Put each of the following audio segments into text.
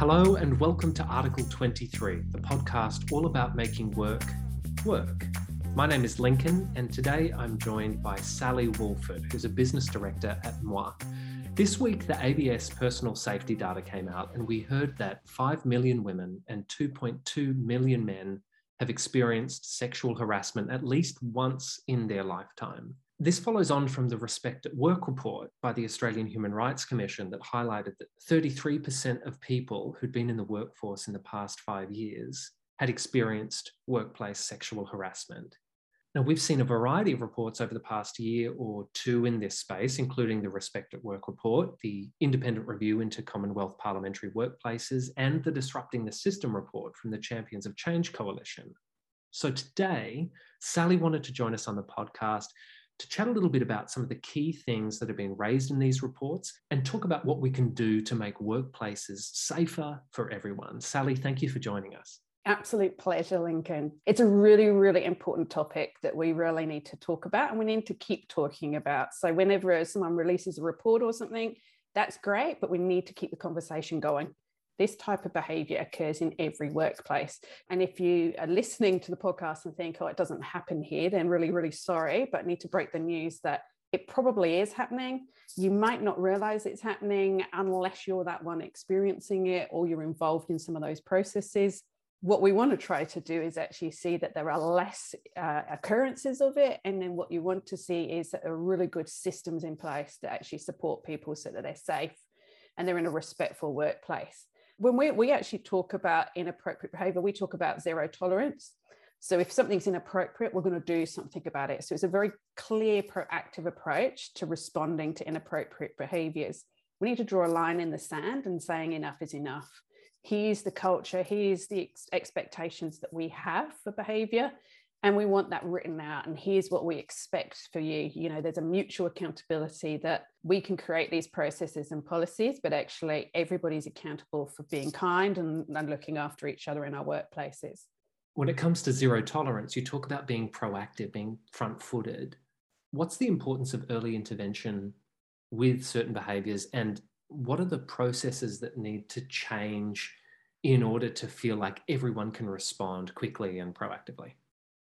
Hello, and welcome to Article 23, the podcast all about making work work. My name is Lincoln, and today I'm joined by Sally Wolford, who's a business director at Moir. This week, the ABS personal safety data came out, and we heard that 5 million women and 2.2 million men have experienced sexual harassment at least once in their lifetime. This follows on from the Respect at Work report by the Australian Human Rights Commission that highlighted that 33% of people who'd been in the workforce in the past five years had experienced workplace sexual harassment. Now, we've seen a variety of reports over the past year or two in this space, including the Respect at Work report, the independent review into Commonwealth parliamentary workplaces, and the Disrupting the System report from the Champions of Change Coalition. So today, Sally wanted to join us on the podcast to chat a little bit about some of the key things that have been raised in these reports and talk about what we can do to make workplaces safer for everyone. Sally, thank you for joining us. Absolute pleasure, Lincoln. It's a really, really important topic that we really need to talk about and we need to keep talking about. So, whenever someone releases a report or something, that's great, but we need to keep the conversation going. This type of behavior occurs in every workplace. And if you are listening to the podcast and think, oh, it doesn't happen here, then really, really sorry, but need to break the news that it probably is happening. You might not realize it's happening unless you're that one experiencing it or you're involved in some of those processes. What we want to try to do is actually see that there are less uh, occurrences of it. And then what you want to see is are really good systems in place that actually support people so that they're safe and they're in a respectful workplace when we, we actually talk about inappropriate behavior, we talk about zero tolerance. So if something's inappropriate, we're going to do something about it. So it's a very clear, proactive approach to responding to inappropriate behaviors. We need to draw a line in the sand and saying enough is enough. Here's the culture, here's the ex- expectations that we have for behavior and we want that written out and here's what we expect for you. You know there's a mutual accountability that we can create these processes and policies but actually everybody's accountable for being kind and, and looking after each other in our workplaces. When it comes to zero tolerance you talk about being proactive being front footed what's the importance of early intervention with certain behaviors and what are the processes that need to change in order to feel like everyone can respond quickly and proactively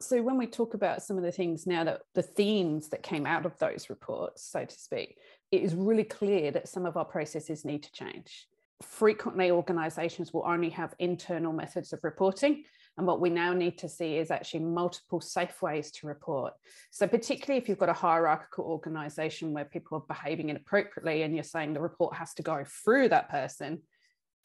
so when we talk about some of the things now that the themes that came out of those reports so to speak it is really clear that some of our processes need to change. Frequently organizations will only have internal methods of reporting and what we now need to see is actually multiple safe ways to report. So particularly if you've got a hierarchical organization where people are behaving inappropriately and you're saying the report has to go through that person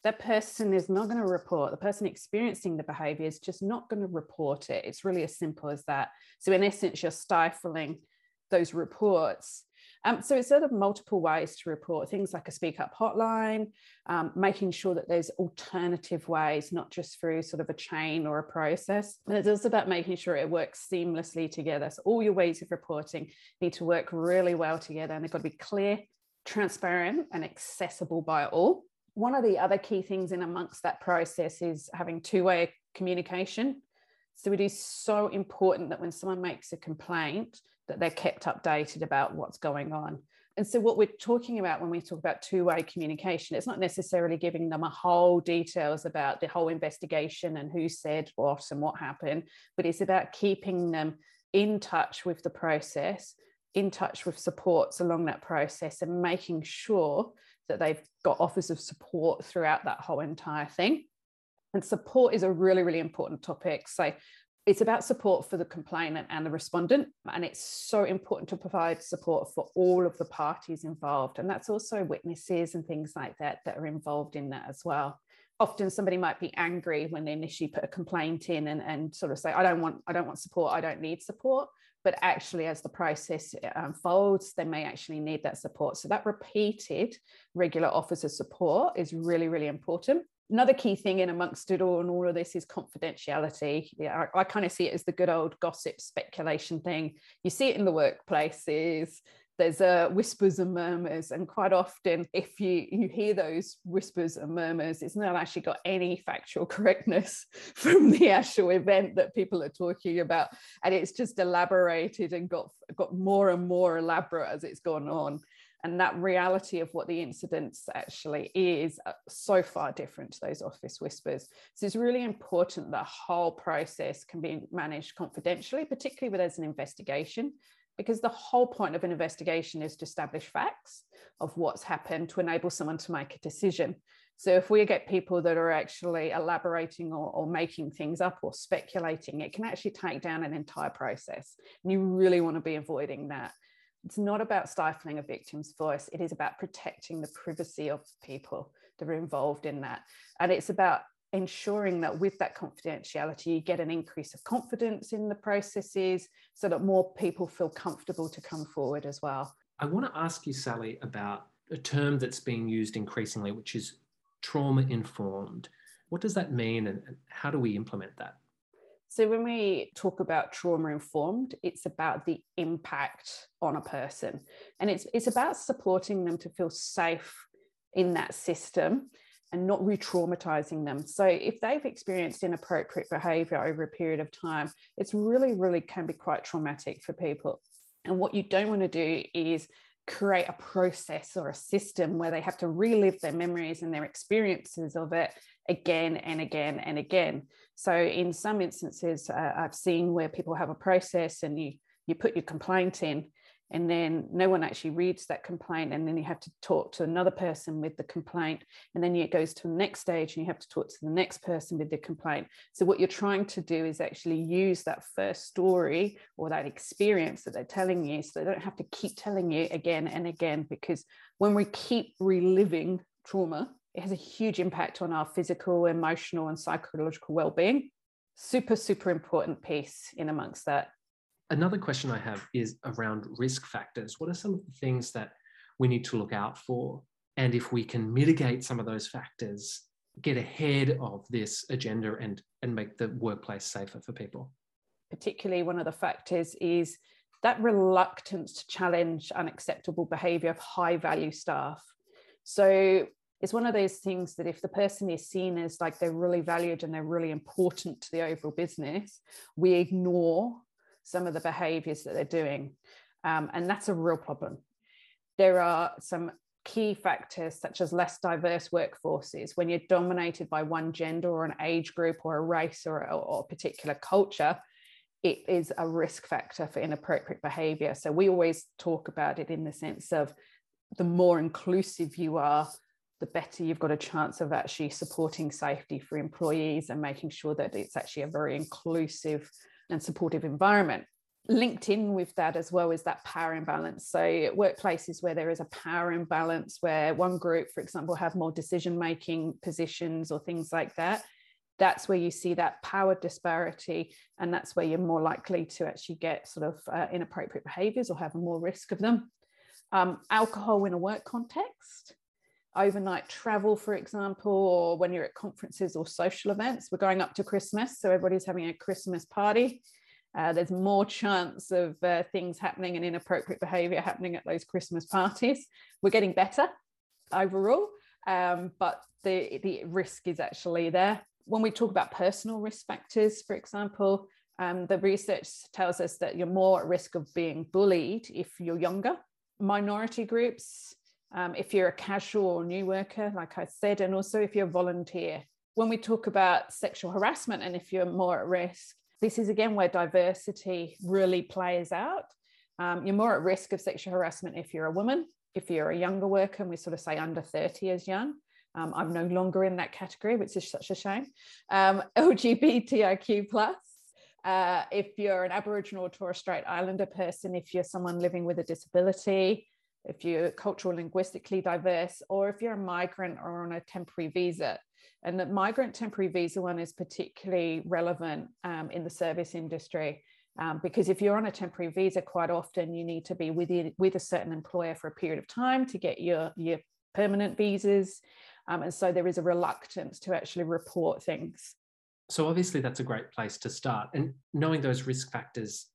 that person is not going to report. The person experiencing the behavior is just not going to report it. It's really as simple as that. So, in essence, you're stifling those reports. Um, so it's sort of multiple ways to report things like a speak up hotline, um, making sure that there's alternative ways, not just through sort of a chain or a process. And it's also about making sure it works seamlessly together. So all your ways of reporting need to work really well together and they've got to be clear, transparent, and accessible by all one of the other key things in amongst that process is having two-way communication. So it is so important that when someone makes a complaint that they're kept updated about what's going on. And so what we're talking about when we talk about two-way communication it's not necessarily giving them a whole details about the whole investigation and who said what and what happened but it's about keeping them in touch with the process in touch with supports along that process and making sure that they've got offers of support throughout that whole entire thing. And support is a really, really important topic. So it's about support for the complainant and the respondent. And it's so important to provide support for all of the parties involved. And that's also witnesses and things like that that are involved in that as well. Often somebody might be angry when they initially put a complaint in and, and sort of say, I don't want, I don't want support, I don't need support but actually as the process uh, unfolds they may actually need that support. So that repeated regular offers of support is really really important. Another key thing in amongst it all and all of this is confidentiality. Yeah I, I kind of see it as the good old gossip speculation thing. You see it in the workplaces there's uh, whispers and murmurs and quite often if you you hear those whispers and murmurs it's not actually got any factual correctness from the actual event that people are talking about and it's just elaborated and got got more and more elaborate as it's gone on. And that reality of what the incidents actually is uh, so far different to those office whispers. So it's really important that the whole process can be managed confidentially particularly when there's an investigation because the whole point of an investigation is to establish facts of what's happened to enable someone to make a decision. So if we get people that are actually elaborating or, or, making things up or speculating, it can actually take down an entire process. And you really want to be avoiding that. It's not about stifling a victim's voice, it is about protecting the privacy of people that are involved in that. And it's about ensuring that with that confidentiality, you get an increase of confidence in the processes so that more people feel comfortable to come forward as well. I want to ask you, Sally, about a term that's being used increasingly, which is trauma informed. What does that mean and how do we implement that? So, when we talk about trauma informed, it's about the impact on a person and it's, it's about supporting them to feel safe in that system and not re traumatizing them. So, if they've experienced inappropriate behavior over a period of time, it's really, really can be quite traumatic for people. And what you don't want to do is create a process or a system where they have to relive their memories and their experiences of it again and again and again. So, in some instances, uh, I've seen where people have a process and you you put your complaint in and then no one actually reads that complaint and then you have to talk to another person with the complaint and then it goes to the next stage and you have to talk to the next person with the complaint. So what you're trying to do is actually use that first story or that experience that they're telling you so they don't have to keep telling you again and again because when we keep reliving trauma it has a huge impact on our physical emotional and psychological well-being. Super super important piece in amongst that Another question I have is around risk factors. What are some of the things that we need to look out for? And if we can mitigate some of those factors, get ahead of this agenda and, and make the workplace safer for people? Particularly, one of the factors is that reluctance to challenge unacceptable behavior of high value staff. So it's one of those things that if the person is seen as like they're really valued and they're really important to the overall business, we ignore some of the behaviors that they're doing. Um, and that's a real problem. There are some key factors such as less diverse workforces when you're dominated by one gender or an age group or a race or, or a particular culture it is a risk factor for inappropriate behavior so we always talk about it in the sense of the more inclusive you are the better you've got a chance of actually supporting safety for employees and making sure that it's actually a very inclusive and supportive environment. Linked in with that as well is that power imbalance. So, workplaces where there is a power imbalance, where one group, for example, have more decision making positions or things like that, that's where you see that power disparity. And that's where you're more likely to actually get sort of uh, inappropriate behaviors or have more risk of them. Um, alcohol in a work context overnight travel, for example, or when you're at conferences or social events. We're going up to Christmas, so everybody's having a Christmas party. Uh, there's more chance of uh, things happening and inappropriate behavior happening at those Christmas parties. We're getting better overall, um, but the, the risk is actually there. When we talk about personal risk factors, for example, um, the research tells us that you're more at risk of being bullied if you're younger. Minority groups, um, if you're a casual or new worker, like I said, and also if you're a volunteer. When we talk about sexual harassment and if you're more at risk, this is again where diversity really plays out. Um, you're more at risk of sexual harassment if you're a woman, if you're a younger worker, and we sort of say under 30 as young. Um, I'm no longer in that category, which is such a shame. Um, LGBTIQ plus. Uh, if you're an Aboriginal or Torres Strait Islander person, if you're someone living with a disability, if you're cultural linguistically diverse, or if you're a migrant or on a temporary visa. And the migrant temporary visa one is particularly relevant um, in the service industry um, because if you're on a temporary visa, quite often you need to be with, you, with a certain employer for a period of time to get your, your permanent visas. Um, and so there is a reluctance to actually report things. So obviously that's a great place to start. And knowing those risk factors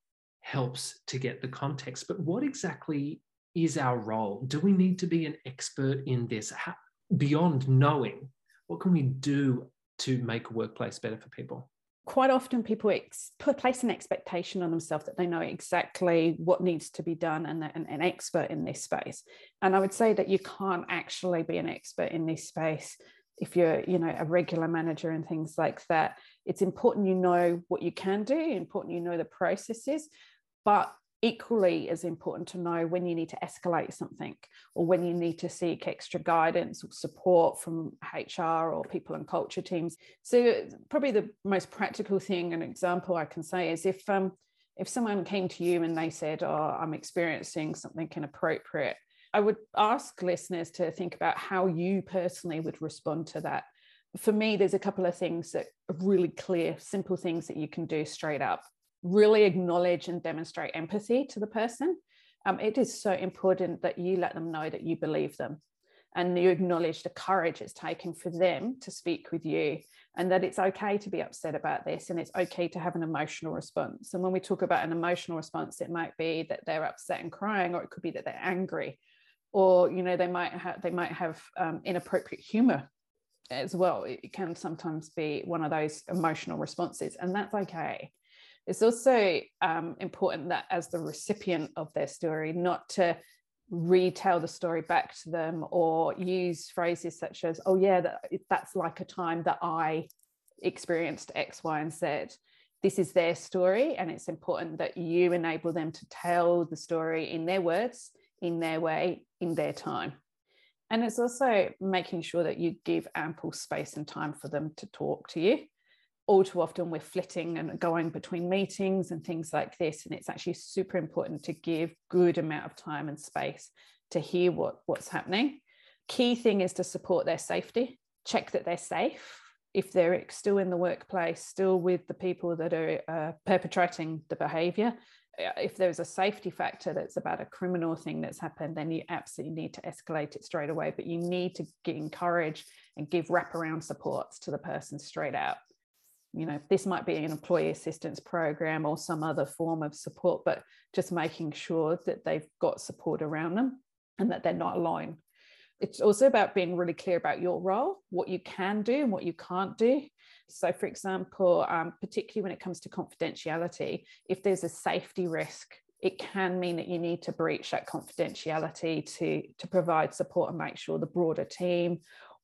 helps to get the context. But what exactly is our role? Do we need to be an expert in this? How, beyond knowing, what can we do to make a workplace better for people? Quite often, people ex- place an expectation on themselves that they know exactly what needs to be done and an, an expert in this space. And I would say that you can't actually be an expert in this space if you're you know a regular manager and things like that it's important you know what you can do important you know the processes but equally as important to know when you need to escalate something or when you need to seek extra guidance or support from HR or people and culture teams. So probably the most practical thing and example I can say is if um, if someone came to you and they said, "Oh, I'm experiencing something inappropriate," I would ask listeners to think about how you personally would respond to that. For me, there's a couple of things that are really clear, simple things that you can do straight up really acknowledge and demonstrate empathy to the person. Um, it is so important that you let them know that you believe them and you acknowledge the courage it's taken for them to speak with you and that it's okay to be upset about this and it's okay to have an emotional response. And when we talk about an emotional response, it might be that they're upset and crying, or it could be that they're angry, or you know they might have they might have um, inappropriate humor as well. It can sometimes be one of those emotional responses, and that's okay. It's also um, important that as the recipient of their story, not to retell the story back to them or use phrases such as, oh, yeah, that, that's like a time that I experienced X, Y, and Z. This is their story, and it's important that you enable them to tell the story in their words, in their way, in their time. And it's also making sure that you give ample space and time for them to talk to you all too often we're flitting and going between meetings and things like this and it's actually super important to give good amount of time and space to hear what what's happening. Key thing is to support their safety check that they're safe. If they're still in the workplace still with the people that are uh, perpetrating the behavior uh, if there's a safety factor that's about a criminal thing that's happened, then you absolutely need to escalate it straight away. But you need to encourage and give wraparound supports to the person straight out you know this might be an employee assistance program or some other form of support but just making sure that they've got support around them and that they're not alone. It's also about being really clear about your role what you can do and what you can't do. So for example um, particularly when it comes to confidentiality if there's a safety risk it can mean that you need to breach that confidentiality to to provide support and make sure the broader team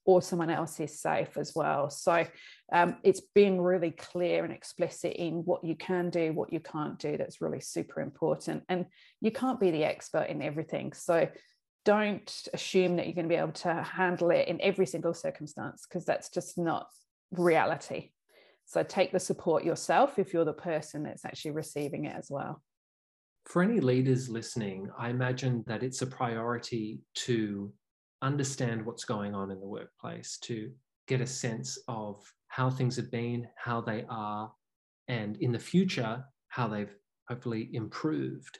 or someone else is safe as well. So um, it's being really clear and explicit in what you can do, what you can't do. That's really super important. And you can't be the expert in everything. So don't assume that you're going to be able to handle it in every single circumstance because that's just not reality. So take the support yourself if you're the person that's actually receiving it as well. For any leaders listening, I imagine that it's a priority to understand what's going on in the workplace, to get a sense of how things have been, how they are, and in the future, how they've hopefully improved.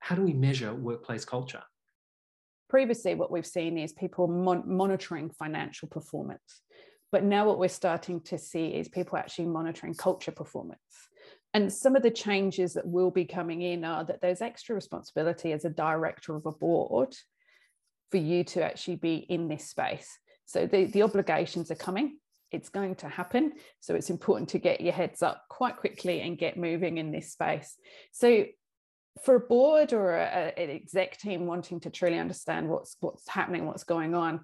How do we measure workplace culture? Previously, what we've seen is people mon- monitoring financial performance. But now, what we're starting to see is people actually monitoring culture performance. And some of the changes that will be coming in are that there's extra responsibility as a director of a board for you to actually be in this space. So the, the obligations are coming. It's going to happen. So it's important to get your heads up quite quickly and get moving in this space. So for a board or a, an exec team wanting to truly understand what's what's happening, what's going on,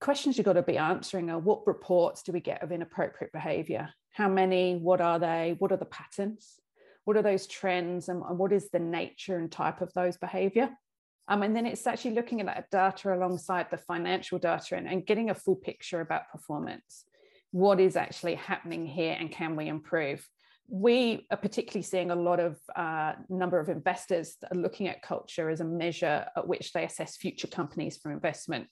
questions you've got to be answering are what reports do we get of inappropriate behavior? How many? What are they? What are the patterns? What are those trends? And, and what is the nature and type of those behavior? Um, and then it's actually looking at that data alongside the financial data and, and getting a full picture about performance. What is actually happening here and can we improve? We are particularly seeing a lot of uh, number of investors that are looking at culture as a measure at which they assess future companies for investment.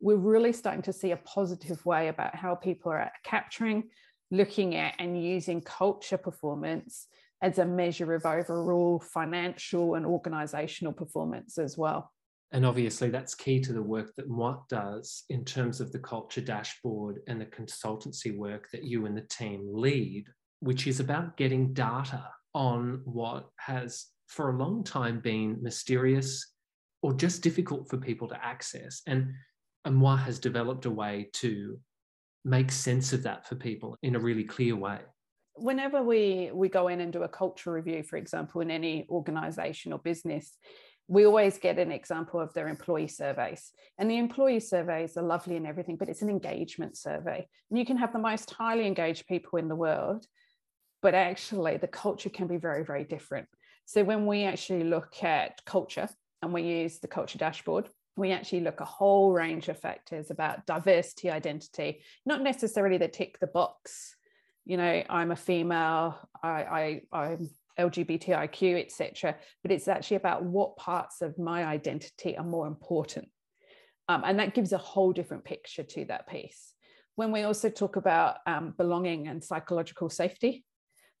We're really starting to see a positive way about how people are capturing, looking at, and using culture performance as a measure of overall financial and organizational performance as well. And obviously, that's key to the work that Moir does in terms of the culture dashboard and the consultancy work that you and the team lead, which is about getting data on what has for a long time been mysterious or just difficult for people to access. And Moir has developed a way to make sense of that for people in a really clear way. Whenever we, we go in and do a culture review, for example, in any organization or business, we always get an example of their employee surveys. And the employee surveys are lovely and everything, but it's an engagement survey. And you can have the most highly engaged people in the world, but actually the culture can be very, very different. So when we actually look at culture and we use the culture dashboard, we actually look a whole range of factors about diversity identity, not necessarily the tick the box. You know, I'm a female, I, I, I'm LGBTIQ, etc. But it's actually about what parts of my identity are more important. Um, and that gives a whole different picture to that piece. When we also talk about um, belonging and psychological safety,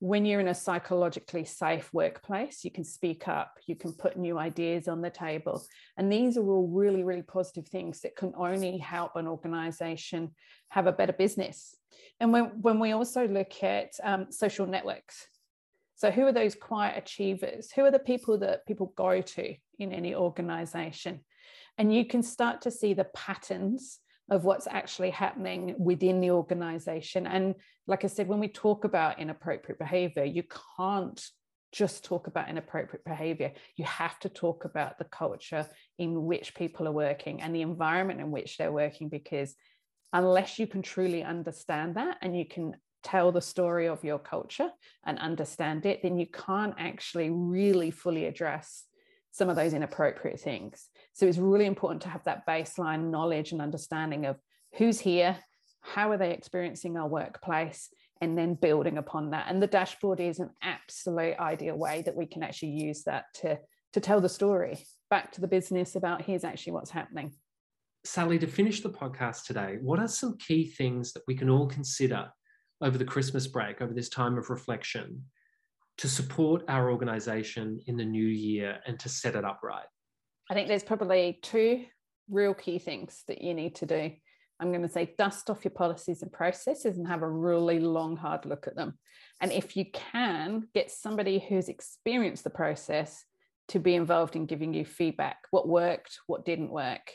when you're in a psychologically safe workplace, you can speak up, you can put new ideas on the table. And these are all really, really positive things that can only help an organization have a better business. And when, when we also look at um, social networks, so, who are those quiet achievers? Who are the people that people go to in any organization? And you can start to see the patterns of what's actually happening within the organization. And like I said, when we talk about inappropriate behavior, you can't just talk about inappropriate behavior. You have to talk about the culture in which people are working and the environment in which they're working, because unless you can truly understand that and you can tell the story of your culture and understand it, then you can't actually really fully address some of those inappropriate things. So it's really important to have that baseline knowledge and understanding of who's here, how are they experiencing our workplace, and then building upon that. And the dashboard is an absolute ideal way that we can actually use that to, to tell the story back to the business about here's actually what's happening. Sally, to finish the podcast today, what are some key things that we can all consider over the Christmas break, over this time of reflection, to support our organization in the new year and to set it up right? I think there's probably two real key things that you need to do. I'm going to say dust off your policies and processes and have a really long, hard look at them. And if you can, get somebody who's experienced the process to be involved in giving you feedback what worked, what didn't work,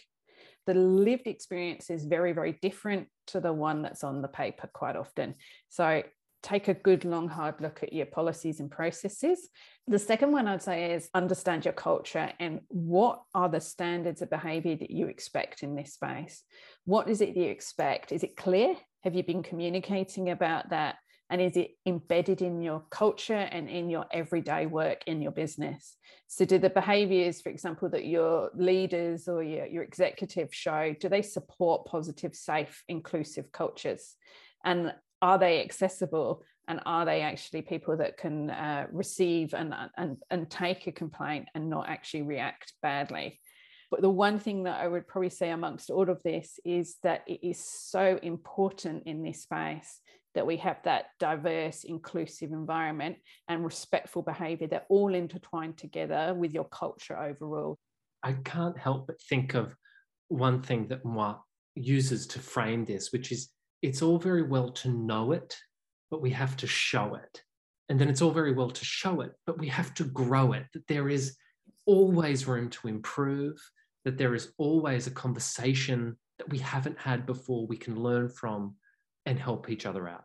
the lived experience is very, very different to the one that's on the paper quite often. So take a good long hard look at your policies and processes. The second one i'd say is understand your culture and what are the standards of behavior that you expect in this space? What is it that you expect? Is it clear? Have you been communicating about that? And is it embedded in your culture and in your everyday work in your business? So do the behaviors for example that your leaders or your, your executive show do they support positive safe inclusive cultures? And are they accessible? And are they actually people that can uh, receive and, and, and take a complaint and not actually react badly? But the one thing that I would probably say amongst all of this is that it is so important in this space that we have that diverse, inclusive environment and respectful behavior that all intertwine together with your culture overall. I can't help but think of one thing that Moir uses to frame this, which is it's all very well to know it, but we have to show it. And then it's all very well to show it, but we have to grow it, that there is always room to improve, that there is always a conversation that we haven't had before we can learn from and help each other out.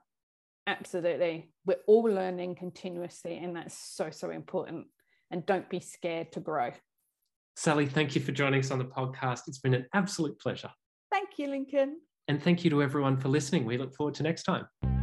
Absolutely. We're all learning continuously, and that's so, so important. And don't be scared to grow. Sally, thank you for joining us on the podcast. It's been an absolute pleasure. Thank you, Lincoln. And thank you to everyone for listening. We look forward to next time.